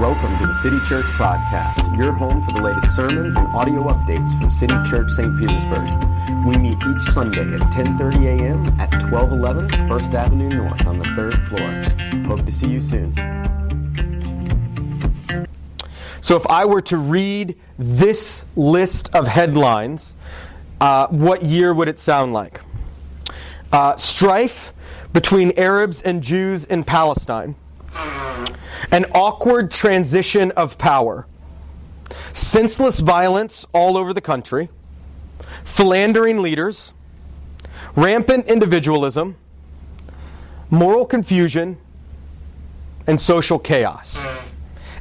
Welcome to the City Church Podcast, your home for the latest sermons and audio updates from City Church St. Petersburg. We meet each Sunday at 10:30 a.m. at 1211 First Avenue North on the third floor. Hope to see you soon. So, if I were to read this list of headlines, uh, what year would it sound like? Uh, strife between Arabs and Jews in Palestine an awkward transition of power, senseless violence all over the country, philandering leaders, rampant individualism, moral confusion, and social chaos.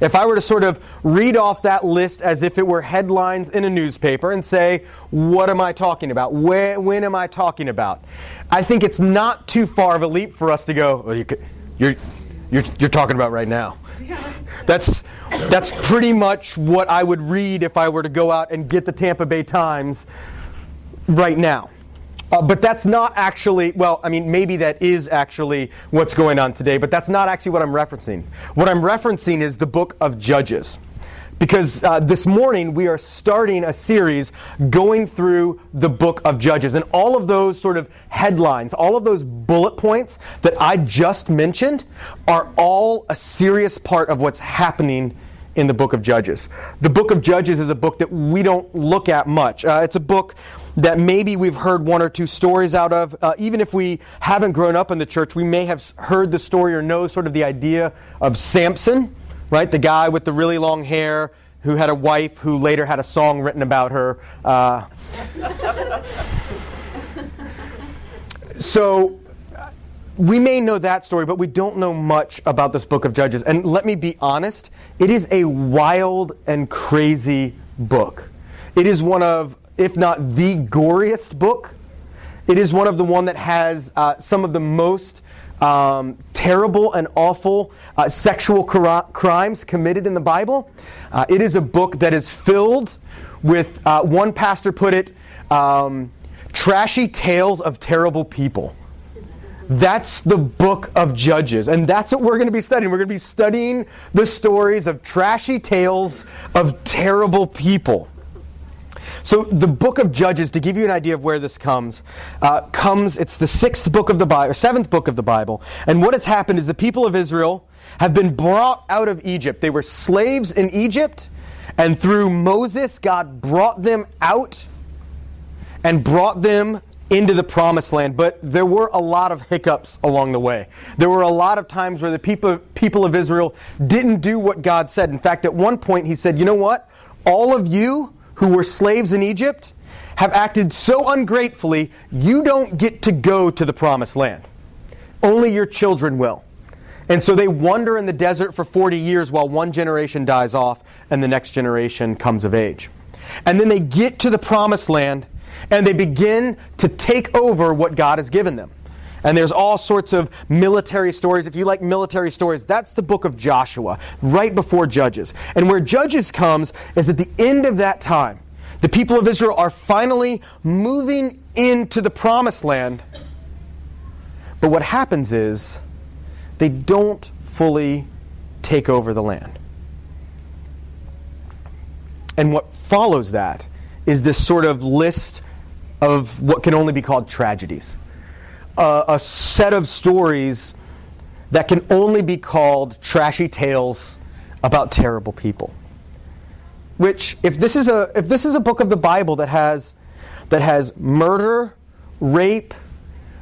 If I were to sort of read off that list as if it were headlines in a newspaper and say, what am I talking about? Where, when am I talking about? I think it's not too far of a leap for us to go, well, you could, you're, you're, you're talking about right now. That's, that's pretty much what I would read if I were to go out and get the Tampa Bay Times right now. Uh, but that's not actually, well, I mean, maybe that is actually what's going on today, but that's not actually what I'm referencing. What I'm referencing is the book of Judges because uh, this morning we are starting a series going through the book of Judges. And all of those sort of headlines, all of those bullet points that I just mentioned are all a serious part of what's happening in the book of Judges. The book of Judges is a book that we don't look at much. Uh, it's a book that maybe we've heard one or two stories out of. Uh, even if we haven't grown up in the church, we may have heard the story or know sort of the idea of Samson right? The guy with the really long hair who had a wife who later had a song written about her. Uh, so we may know that story, but we don't know much about this book of Judges. And let me be honest, it is a wild and crazy book. It is one of, if not the goriest book, it is one of the one that has uh, some of the most um, terrible and awful uh, sexual cr- crimes committed in the Bible. Uh, it is a book that is filled with, uh, one pastor put it, um, trashy tales of terrible people. That's the book of Judges. And that's what we're going to be studying. We're going to be studying the stories of trashy tales of terrible people. So the book of Judges, to give you an idea of where this comes, uh, comes. It's the sixth book of the Bible, or seventh book of the Bible. And what has happened is the people of Israel have been brought out of Egypt. They were slaves in Egypt, and through Moses, God brought them out and brought them into the promised land, but there were a lot of hiccups along the way. There were a lot of times where the people, people of Israel didn't do what God said. In fact, at one point, He said, You know what? All of you who were slaves in Egypt have acted so ungratefully, you don't get to go to the promised land. Only your children will. And so they wander in the desert for 40 years while one generation dies off and the next generation comes of age. And then they get to the promised land and they begin to take over what God has given them. And there's all sorts of military stories. If you like military stories, that's the book of Joshua, right before Judges. And where Judges comes is at the end of that time, the people of Israel are finally moving into the promised land. But what happens is they don't fully take over the land. And what follows that is this sort of list of what can only be called tragedies a, a set of stories that can only be called trashy tales about terrible people. Which, if this is a if this is a book of the Bible that has that has murder, rape,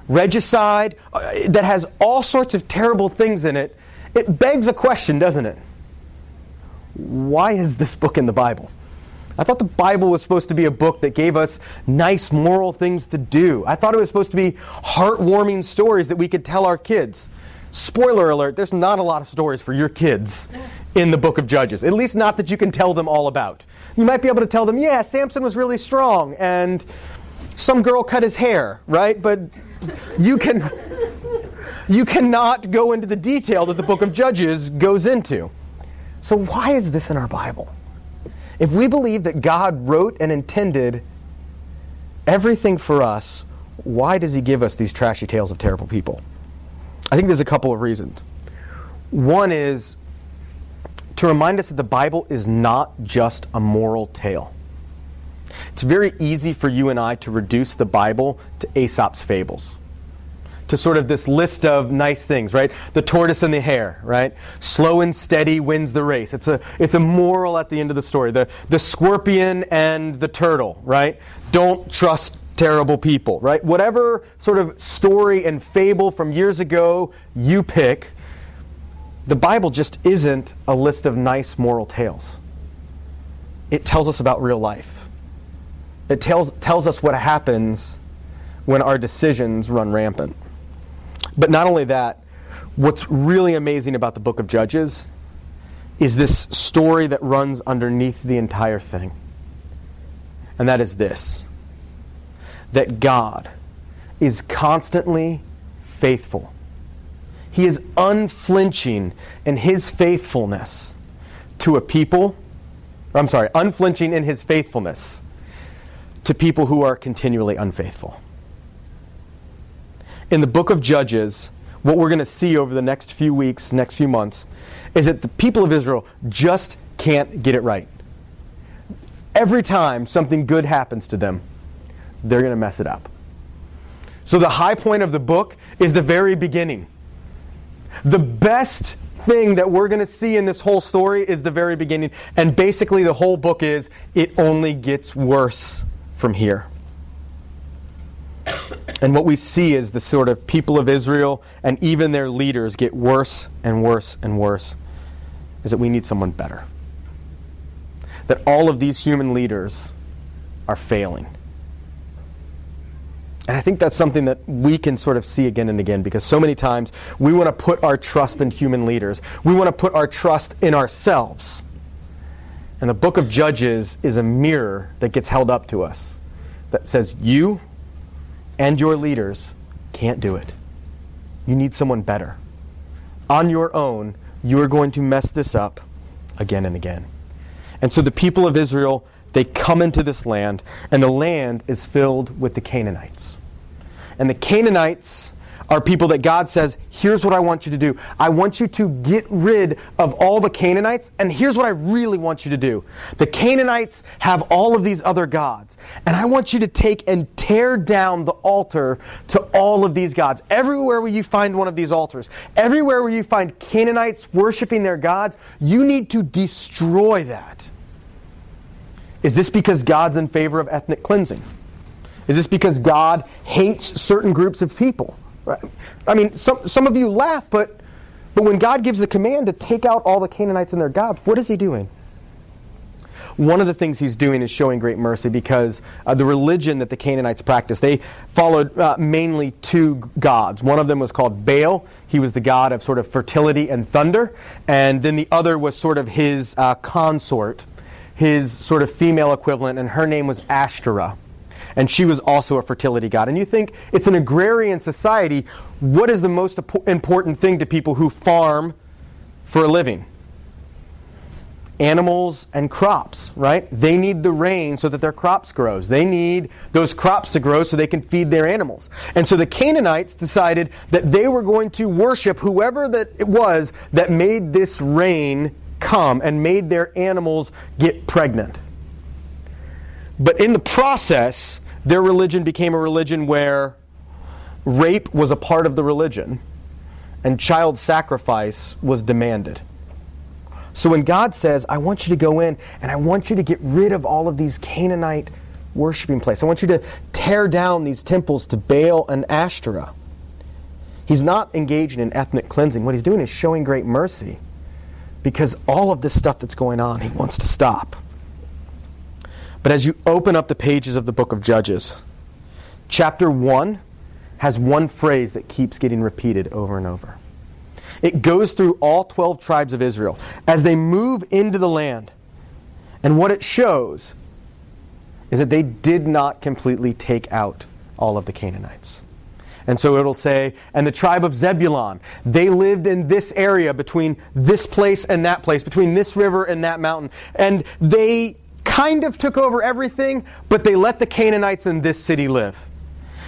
regicide, uh, that has all sorts of terrible things in it, it begs a question, doesn't it? Why is this book in the Bible? I thought the Bible was supposed to be a book that gave us nice moral things to do. I thought it was supposed to be heartwarming stories that we could tell our kids. Spoiler alert, there's not a lot of stories for your kids in the book of Judges, at least not that you can tell them all about. You might be able to tell them, yeah, Samson was really strong and some girl cut his hair, right? But you can you cannot go into the detail that the book of Judges goes into. So why is this in our Bible? If we believe that God wrote and intended everything for us, why does He give us these trashy tales of terrible people? I think there's a couple of reasons. One is to remind us that the Bible is not just a moral tale. It's very easy for you and I to reduce the Bible to Aesop's fables. To sort of this list of nice things, right? The tortoise and the hare, right? Slow and steady wins the race. It's a, it's a moral at the end of the story. The, the scorpion and the turtle, right? Don't trust terrible people, right? Whatever sort of story and fable from years ago you pick, the Bible just isn't a list of nice moral tales. It tells us about real life. It tells, tells us what happens when our decisions run rampant. But not only that, what's really amazing about the book of Judges is this story that runs underneath the entire thing. And that is this that God is constantly faithful. He is unflinching in his faithfulness to a people. I'm sorry, unflinching in his faithfulness to people who are continually unfaithful. In the book of Judges, what we're going to see over the next few weeks, next few months, is that the people of Israel just can't get it right. Every time something good happens to them, they're going to mess it up. So the high point of the book is the very beginning. The best thing that we're going to see in this whole story is the very beginning. And basically, the whole book is it only gets worse from here. And what we see is the sort of people of Israel and even their leaders get worse and worse and worse, is that we need someone better. That all of these human leaders are failing. And I think that's something that we can sort of see again and again because so many times we want to put our trust in human leaders. We want to put our trust in ourselves. And the book of Judges is a mirror that gets held up to us that says, You and your leaders can't do it. You need someone better. On your own, you are going to mess this up again and again. And so the people of Israel, they come into this land, and the land is filled with the Canaanites. And the Canaanites are people that God says, here's what I want you to do. I want you to get rid of all the Canaanites, and here's what I really want you to do. The Canaanites have all of these other gods, and I want you to take and tear down the altar to all of these gods. Everywhere where you find one of these altars, everywhere where you find Canaanites worshiping their gods, you need to destroy that. Is this because God's in favor of ethnic cleansing? Is this because God hates certain groups of people? I mean, some, some of you laugh, but, but when God gives the command to take out all the Canaanites and their gods, what is he doing? One of the things he's doing is showing great mercy because uh, the religion that the Canaanites practiced, they followed uh, mainly two gods. One of them was called Baal. He was the god of sort of fertility and thunder. And then the other was sort of his uh, consort, his sort of female equivalent, and her name was Ashtoreth and she was also a fertility god. And you think it's an agrarian society. What is the most important thing to people who farm for a living? Animals and crops, right? They need the rain so that their crops grows. They need those crops to grow so they can feed their animals. And so the Canaanites decided that they were going to worship whoever that it was that made this rain come and made their animals get pregnant. But in the process, their religion became a religion where rape was a part of the religion and child sacrifice was demanded. So when God says, I want you to go in and I want you to get rid of all of these Canaanite worshiping places, I want you to tear down these temples to Baal and Ashtoreth, he's not engaging in ethnic cleansing. What he's doing is showing great mercy because all of this stuff that's going on, he wants to stop. But as you open up the pages of the book of Judges, chapter 1 has one phrase that keeps getting repeated over and over. It goes through all 12 tribes of Israel as they move into the land. And what it shows is that they did not completely take out all of the Canaanites. And so it'll say, and the tribe of Zebulon, they lived in this area between this place and that place, between this river and that mountain. And they kind of took over everything, but they let the Canaanites in this city live.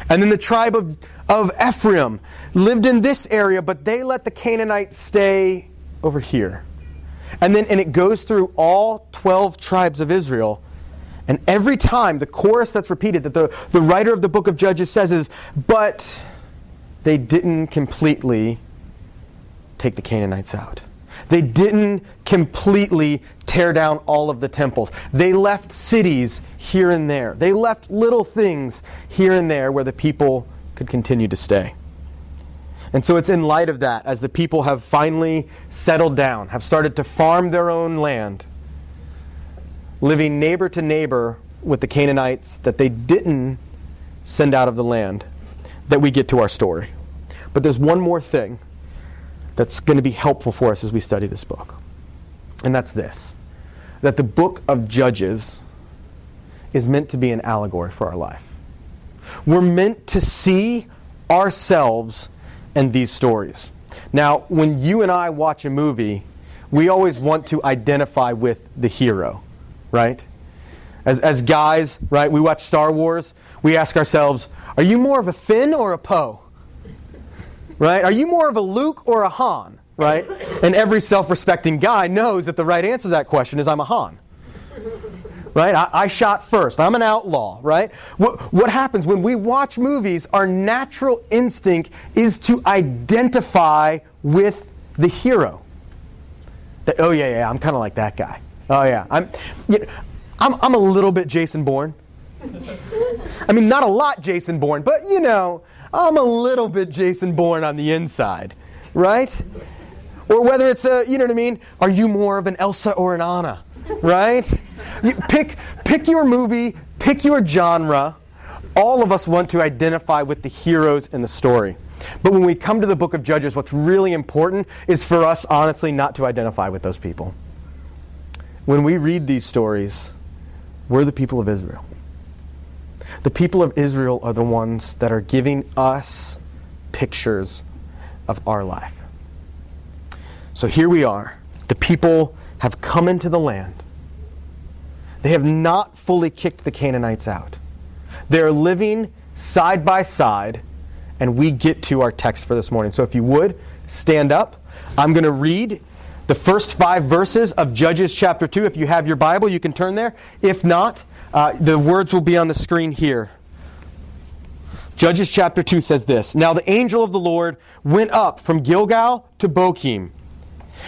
And then the tribe of, of Ephraim lived in this area, but they let the Canaanites stay over here. And then and it goes through all 12 tribes of Israel. And every time the chorus that's repeated that the, the writer of the book of Judges says is, but they didn't completely take the Canaanites out. They didn't completely tear down all of the temples. They left cities here and there. They left little things here and there where the people could continue to stay. And so it's in light of that, as the people have finally settled down, have started to farm their own land, living neighbor to neighbor with the Canaanites that they didn't send out of the land, that we get to our story. But there's one more thing that's going to be helpful for us as we study this book. And that's this that the book of Judges is meant to be an allegory for our life. We're meant to see ourselves in these stories. Now, when you and I watch a movie, we always want to identify with the hero, right? As, as guys, right, we watch Star Wars, we ask ourselves, are you more of a Finn or a Poe? Right? Are you more of a Luke or a Han? Right? And every self respecting guy knows that the right answer to that question is I'm a Han. Right? I, I shot first. I'm an outlaw, right? What, what happens when we watch movies, our natural instinct is to identify with the hero. That, oh, yeah, yeah, I'm kind of like that guy. Oh, yeah. I'm, you know, I'm, I'm a little bit Jason Bourne. I mean, not a lot Jason Bourne, but you know, I'm a little bit Jason Bourne on the inside, right? Or whether it's a, you know what I mean? Are you more of an Elsa or an Anna, right? Pick, pick your movie, pick your genre. All of us want to identify with the heroes in the story. But when we come to the book of Judges, what's really important is for us, honestly, not to identify with those people. When we read these stories, we're the people of Israel. The people of Israel are the ones that are giving us pictures of our life. So here we are. The people have come into the land. They have not fully kicked the Canaanites out. They're living side by side, and we get to our text for this morning. So if you would, stand up. I'm going to read the first five verses of Judges chapter 2. If you have your Bible, you can turn there. If not, uh, the words will be on the screen here. Judges chapter 2 says this Now the angel of the Lord went up from Gilgal to Bochim.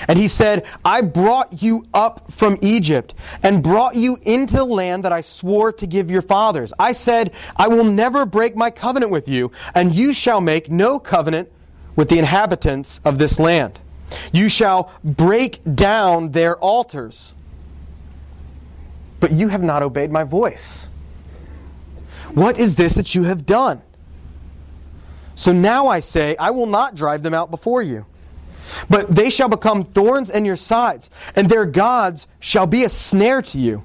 And he said, I brought you up from Egypt and brought you into the land that I swore to give your fathers. I said, I will never break my covenant with you, and you shall make no covenant with the inhabitants of this land. You shall break down their altars. But you have not obeyed my voice. What is this that you have done? So now I say, I will not drive them out before you. But they shall become thorns in your sides, and their gods shall be a snare to you.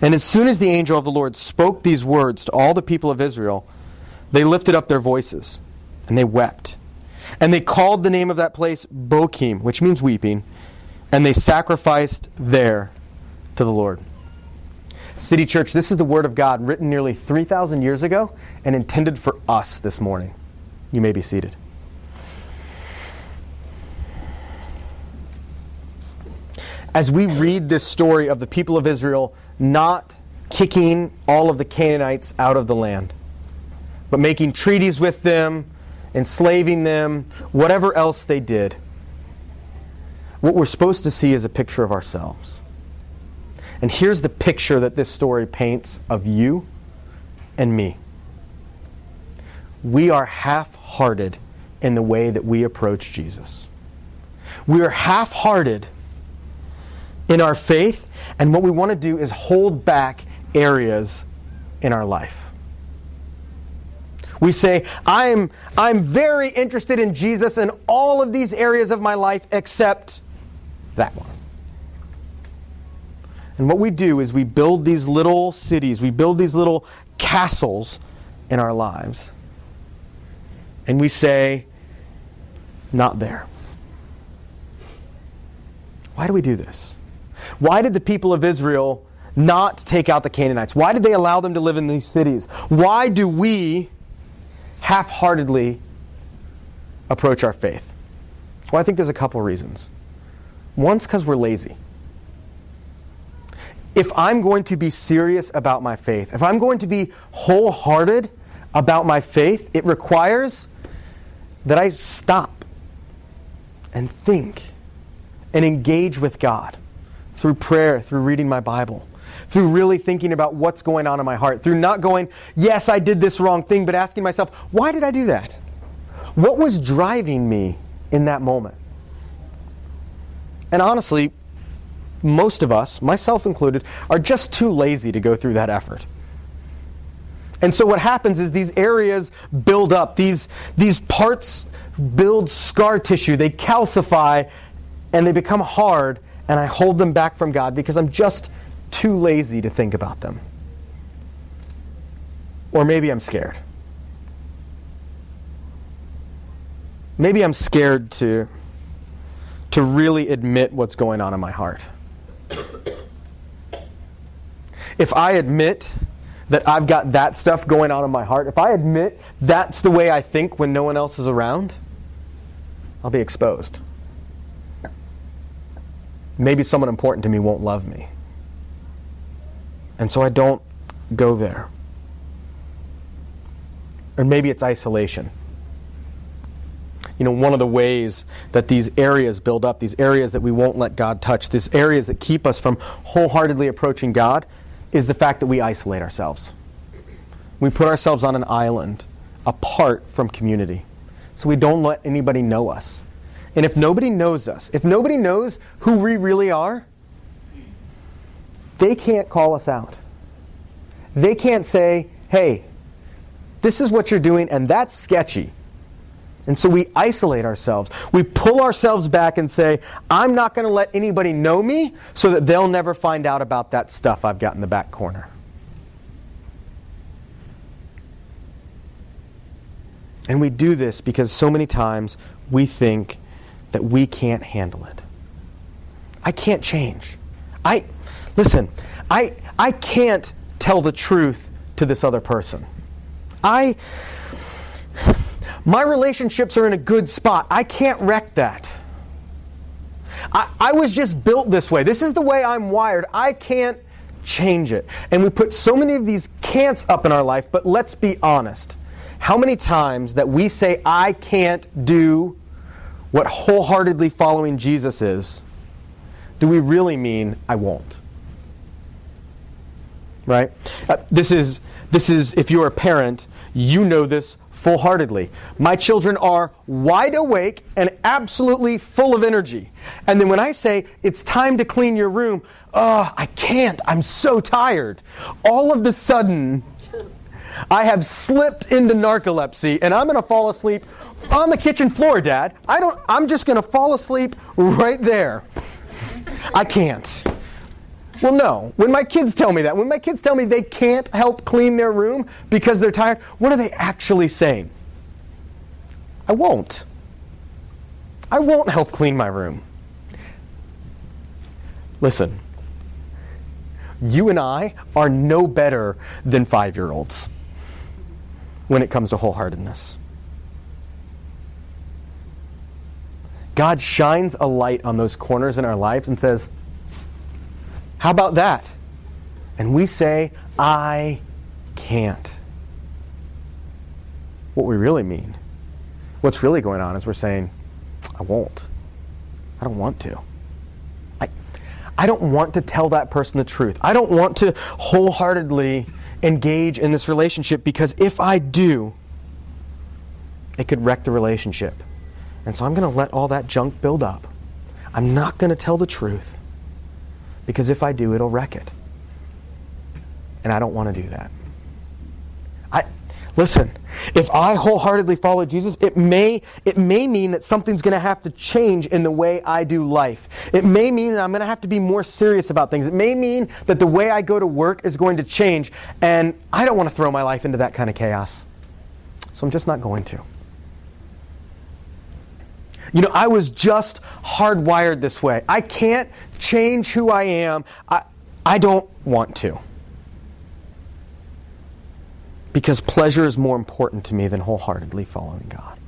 And as soon as the angel of the Lord spoke these words to all the people of Israel, they lifted up their voices, and they wept. And they called the name of that place Bochim, which means weeping, and they sacrificed there to the Lord. City Church, this is the Word of God written nearly 3,000 years ago and intended for us this morning. You may be seated. As we read this story of the people of Israel not kicking all of the Canaanites out of the land, but making treaties with them, enslaving them, whatever else they did, what we're supposed to see is a picture of ourselves. And here's the picture that this story paints of you and me. We are half hearted in the way that we approach Jesus. We are half hearted in our faith, and what we want to do is hold back areas in our life. We say, I'm, I'm very interested in Jesus in all of these areas of my life except that one. And what we do is we build these little cities, we build these little castles in our lives. And we say, not there. Why do we do this? Why did the people of Israel not take out the Canaanites? Why did they allow them to live in these cities? Why do we half heartedly approach our faith? Well, I think there's a couple reasons. One's because we're lazy. If I'm going to be serious about my faith, if I'm going to be wholehearted about my faith, it requires that I stop and think and engage with God through prayer, through reading my Bible, through really thinking about what's going on in my heart, through not going, yes, I did this wrong thing, but asking myself, why did I do that? What was driving me in that moment? And honestly, most of us, myself included, are just too lazy to go through that effort. And so what happens is these areas build up, these, these parts build scar tissue, they calcify, and they become hard, and I hold them back from God because I'm just too lazy to think about them. Or maybe I'm scared. Maybe I'm scared to, to really admit what's going on in my heart. If I admit that I've got that stuff going on in my heart, if I admit that's the way I think when no one else is around, I'll be exposed. Maybe someone important to me won't love me. And so I don't go there. Or maybe it's isolation. You know, one of the ways that these areas build up, these areas that we won't let God touch, these areas that keep us from wholeheartedly approaching God, is the fact that we isolate ourselves. We put ourselves on an island apart from community. So we don't let anybody know us. And if nobody knows us, if nobody knows who we really are, they can't call us out. They can't say, hey, this is what you're doing, and that's sketchy. And so we isolate ourselves. We pull ourselves back and say, I'm not going to let anybody know me so that they'll never find out about that stuff I've got in the back corner. And we do this because so many times we think that we can't handle it. I can't change. I listen, I I can't tell the truth to this other person. I my relationships are in a good spot. I can't wreck that. I, I was just built this way. This is the way I'm wired. I can't change it. And we put so many of these can'ts up in our life, but let's be honest. How many times that we say, I can't do what wholeheartedly following Jesus is, do we really mean, I won't? Right? Uh, this is, this is, if you're a parent, you know this full heartedly. My children are wide awake and absolutely full of energy. And then when I say, it's time to clean your room, oh, I can't. I'm so tired. All of the sudden, I have slipped into narcolepsy and I'm going to fall asleep on the kitchen floor, Dad. I don't, I'm just going to fall asleep right there. I can't. Well, no. When my kids tell me that, when my kids tell me they can't help clean their room because they're tired, what are they actually saying? I won't. I won't help clean my room. Listen, you and I are no better than five year olds when it comes to wholeheartedness. God shines a light on those corners in our lives and says, how about that? And we say, I can't. What we really mean, what's really going on is we're saying, I won't. I don't want to. I, I don't want to tell that person the truth. I don't want to wholeheartedly engage in this relationship because if I do, it could wreck the relationship. And so I'm going to let all that junk build up. I'm not going to tell the truth because if I do, it'll wreck it. And I don't want to do that. I listen, if I wholeheartedly follow Jesus, it may it may mean that something's going to have to change in the way I do life. It may mean that I'm going to have to be more serious about things. It may mean that the way I go to work is going to change, and I don't want to throw my life into that kind of chaos. So I'm just not going to. You know, I was just hardwired this way. I can't change who I am. I, I don't want to. Because pleasure is more important to me than wholeheartedly following God.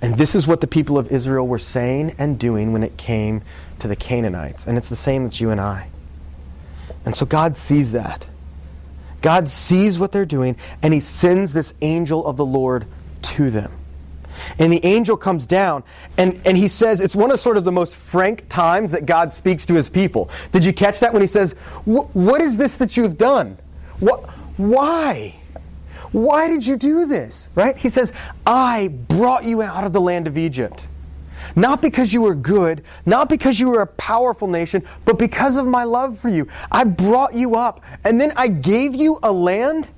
And this is what the people of Israel were saying and doing when it came to the Canaanites. And it's the same with you and I. And so God sees that. God sees what they're doing, and He sends this angel of the Lord to them. And the angel comes down, and, and he says, it's one of sort of the most frank times that God speaks to his people. Did you catch that when he says, What is this that you've done? What, why? Why did you do this? Right? He says, I brought you out of the land of Egypt. Not because you were good, not because you were a powerful nation, but because of my love for you. I brought you up, and then I gave you a land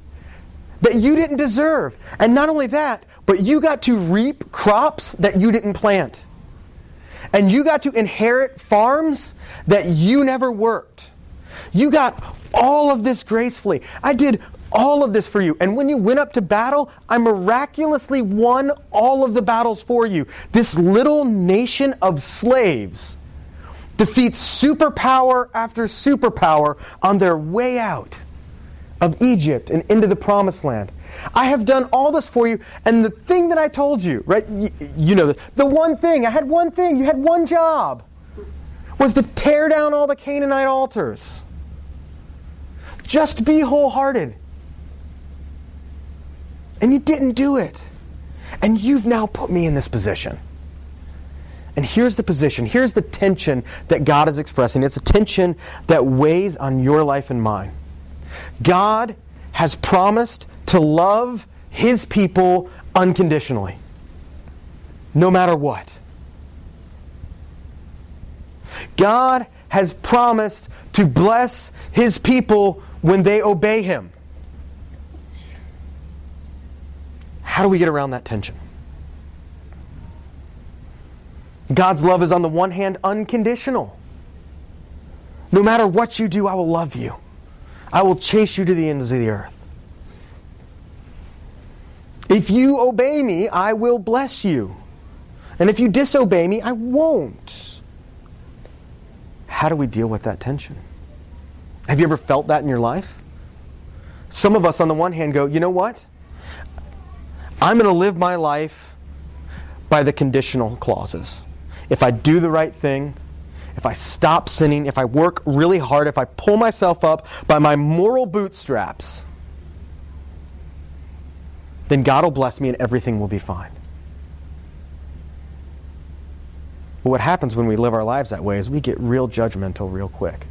that you didn't deserve. And not only that, but you got to reap crops that you didn't plant. And you got to inherit farms that you never worked. You got all of this gracefully. I did all of this for you. And when you went up to battle, I miraculously won all of the battles for you. This little nation of slaves defeats superpower after superpower on their way out of Egypt and into the promised land. I have done all this for you, and the thing that I told you, right? You, you know, the, the one thing, I had one thing, you had one job, was to tear down all the Canaanite altars. Just be wholehearted. And you didn't do it. And you've now put me in this position. And here's the position, here's the tension that God is expressing. It's a tension that weighs on your life and mine. God has promised to love his people unconditionally, no matter what. God has promised to bless his people when they obey him. How do we get around that tension? God's love is, on the one hand, unconditional. No matter what you do, I will love you. I will chase you to the ends of the earth. If you obey me, I will bless you. And if you disobey me, I won't. How do we deal with that tension? Have you ever felt that in your life? Some of us, on the one hand, go, you know what? I'm going to live my life by the conditional clauses. If I do the right thing, if I stop sinning, if I work really hard, if I pull myself up by my moral bootstraps, then God will bless me and everything will be fine. But what happens when we live our lives that way is we get real judgmental real quick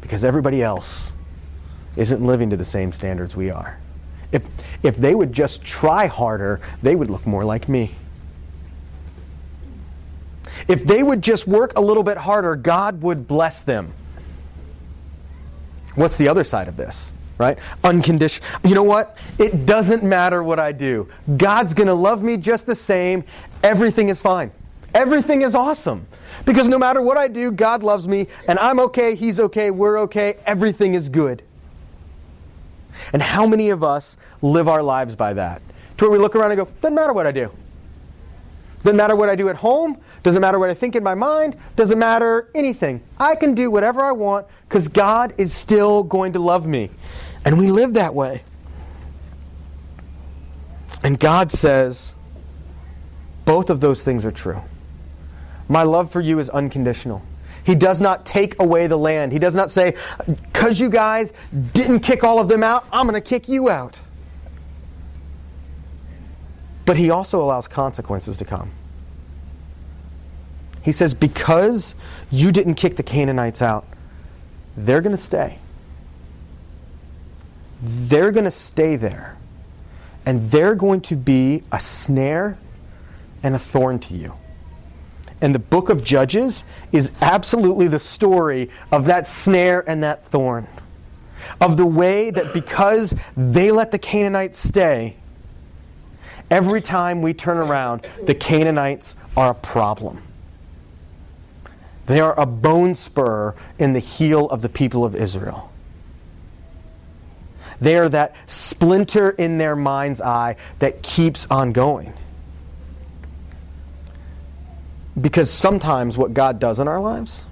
because everybody else isn't living to the same standards we are. If, if they would just try harder, they would look more like me. If they would just work a little bit harder, God would bless them. What's the other side of this? Right? Unconditional. You know what? It doesn't matter what I do. God's going to love me just the same. Everything is fine. Everything is awesome. Because no matter what I do, God loves me, and I'm okay, He's okay, we're okay, everything is good. And how many of us live our lives by that? To where we look around and go, doesn't matter what I do. Doesn't matter what I do at home. Doesn't matter what I think in my mind. Doesn't matter anything. I can do whatever I want because God is still going to love me. And we live that way. And God says, both of those things are true. My love for you is unconditional. He does not take away the land. He does not say, because you guys didn't kick all of them out, I'm going to kick you out. But he also allows consequences to come. He says, because you didn't kick the Canaanites out, they're going to stay. They're going to stay there. And they're going to be a snare and a thorn to you. And the book of Judges is absolutely the story of that snare and that thorn. Of the way that because they let the Canaanites stay, Every time we turn around, the Canaanites are a problem. They are a bone spur in the heel of the people of Israel. They are that splinter in their mind's eye that keeps on going. Because sometimes what God does in our lives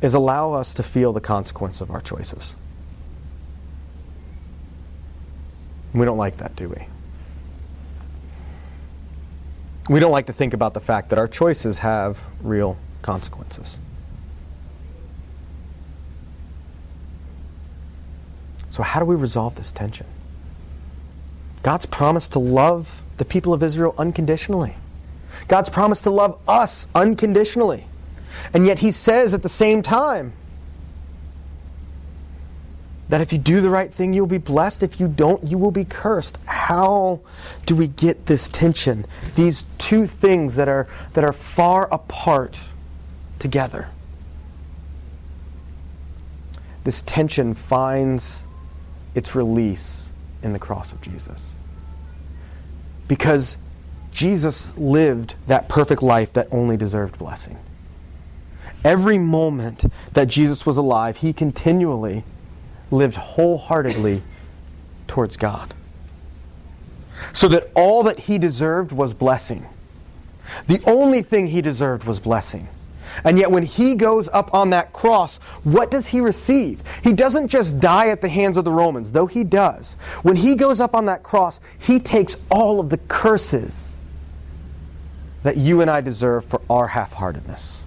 is allow us to feel the consequence of our choices. We don't like that, do we? we don't like to think about the fact that our choices have real consequences. So, how do we resolve this tension? God's promise to love the people of Israel unconditionally. God's promise to love us unconditionally. And yet, He says at the same time that if you do the right thing, you'll be blessed. If you don't, you will be cursed. How do we get this tension? These two things that are, that are far apart together. This tension finds its release in the cross of Jesus. Because Jesus lived that perfect life that only deserved blessing. Every moment that Jesus was alive, he continually lived wholeheartedly towards God. So that all that he deserved was blessing. The only thing he deserved was blessing. And yet, when he goes up on that cross, what does he receive? He doesn't just die at the hands of the Romans, though he does. When he goes up on that cross, he takes all of the curses that you and I deserve for our half heartedness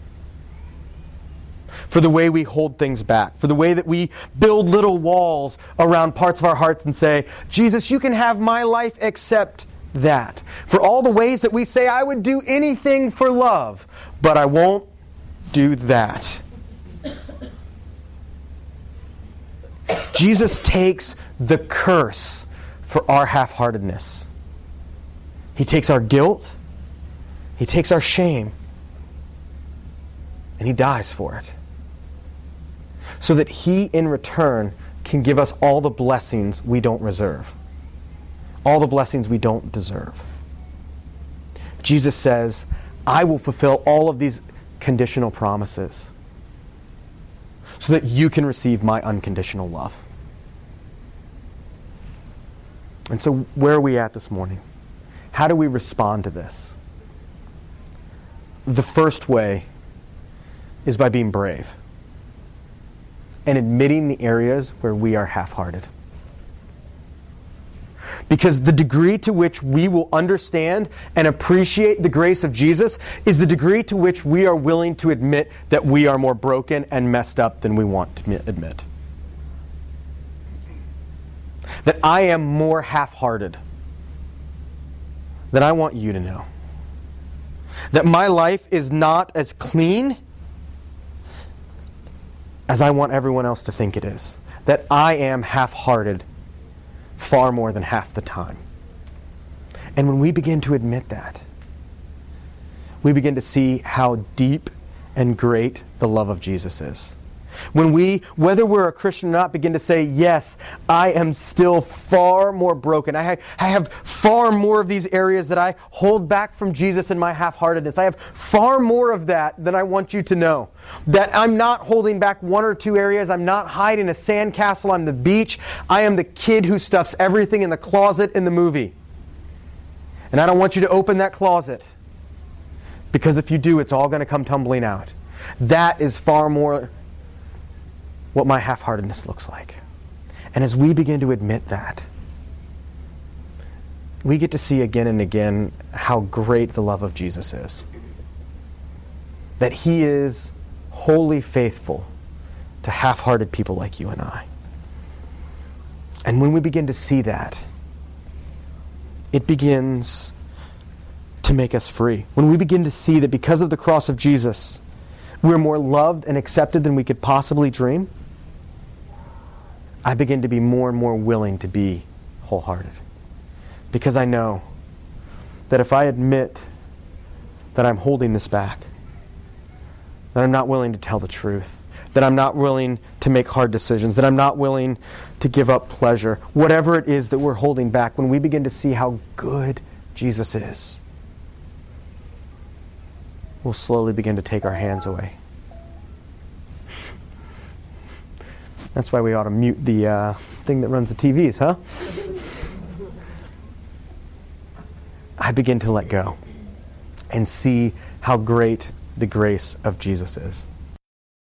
for the way we hold things back, for the way that we build little walls around parts of our hearts and say, Jesus, you can have my life except that. For all the ways that we say, I would do anything for love, but I won't do that. Jesus takes the curse for our half heartedness. He takes our guilt, He takes our shame, and He dies for it so that He, in return, can give us all the blessings we don't reserve, all the blessings we don't deserve. Jesus says, I will fulfill all of these conditional promises so that you can receive my unconditional love. And so, where are we at this morning? How do we respond to this? The first way is by being brave and admitting the areas where we are half hearted. Because the degree to which we will understand and appreciate the grace of Jesus is the degree to which we are willing to admit that we are more broken and messed up than we want to admit. That I am more half hearted than I want you to know. That my life is not as clean as I want everyone else to think it is. That I am half hearted far more than half the time. And when we begin to admit that, we begin to see how deep and great the love of Jesus is. When we, whether we're a Christian or not, begin to say, Yes, I am still far more broken. I, have far more of these areas that I hold back from Jesus in my half heartedness. I have far more of that than I want you to know. That I'm not holding back one or two areas. I'm not hiding a sandcastle on the beach. I am the kid who stuffs everything in the closet in the movie. And I don't want you to open that closet. Because if you do, it's all going to come tumbling out. That is far more what my half heartedness looks like. And as we begin to admit that, we get to see again and again how great the love of Jesus is. That he is wholly faithful to half hearted people like you and I. And when we begin to see that, it begins to make us free. When we begin to see that because of the cross of Jesus, we're more loved and accepted than we could possibly dream I begin to be more and more willing to be wholehearted. Because I know that if I admit that I'm holding this back, that I'm not willing to tell the truth, that I'm not willing to make hard decisions, that I'm not willing to give up pleasure, whatever it is that we're holding back, when we begin to see how good Jesus is, we'll slowly begin to take our hands away That's why we ought to mute the uh, thing that runs the TVs, huh? I begin to let go and see how great the grace of Jesus is.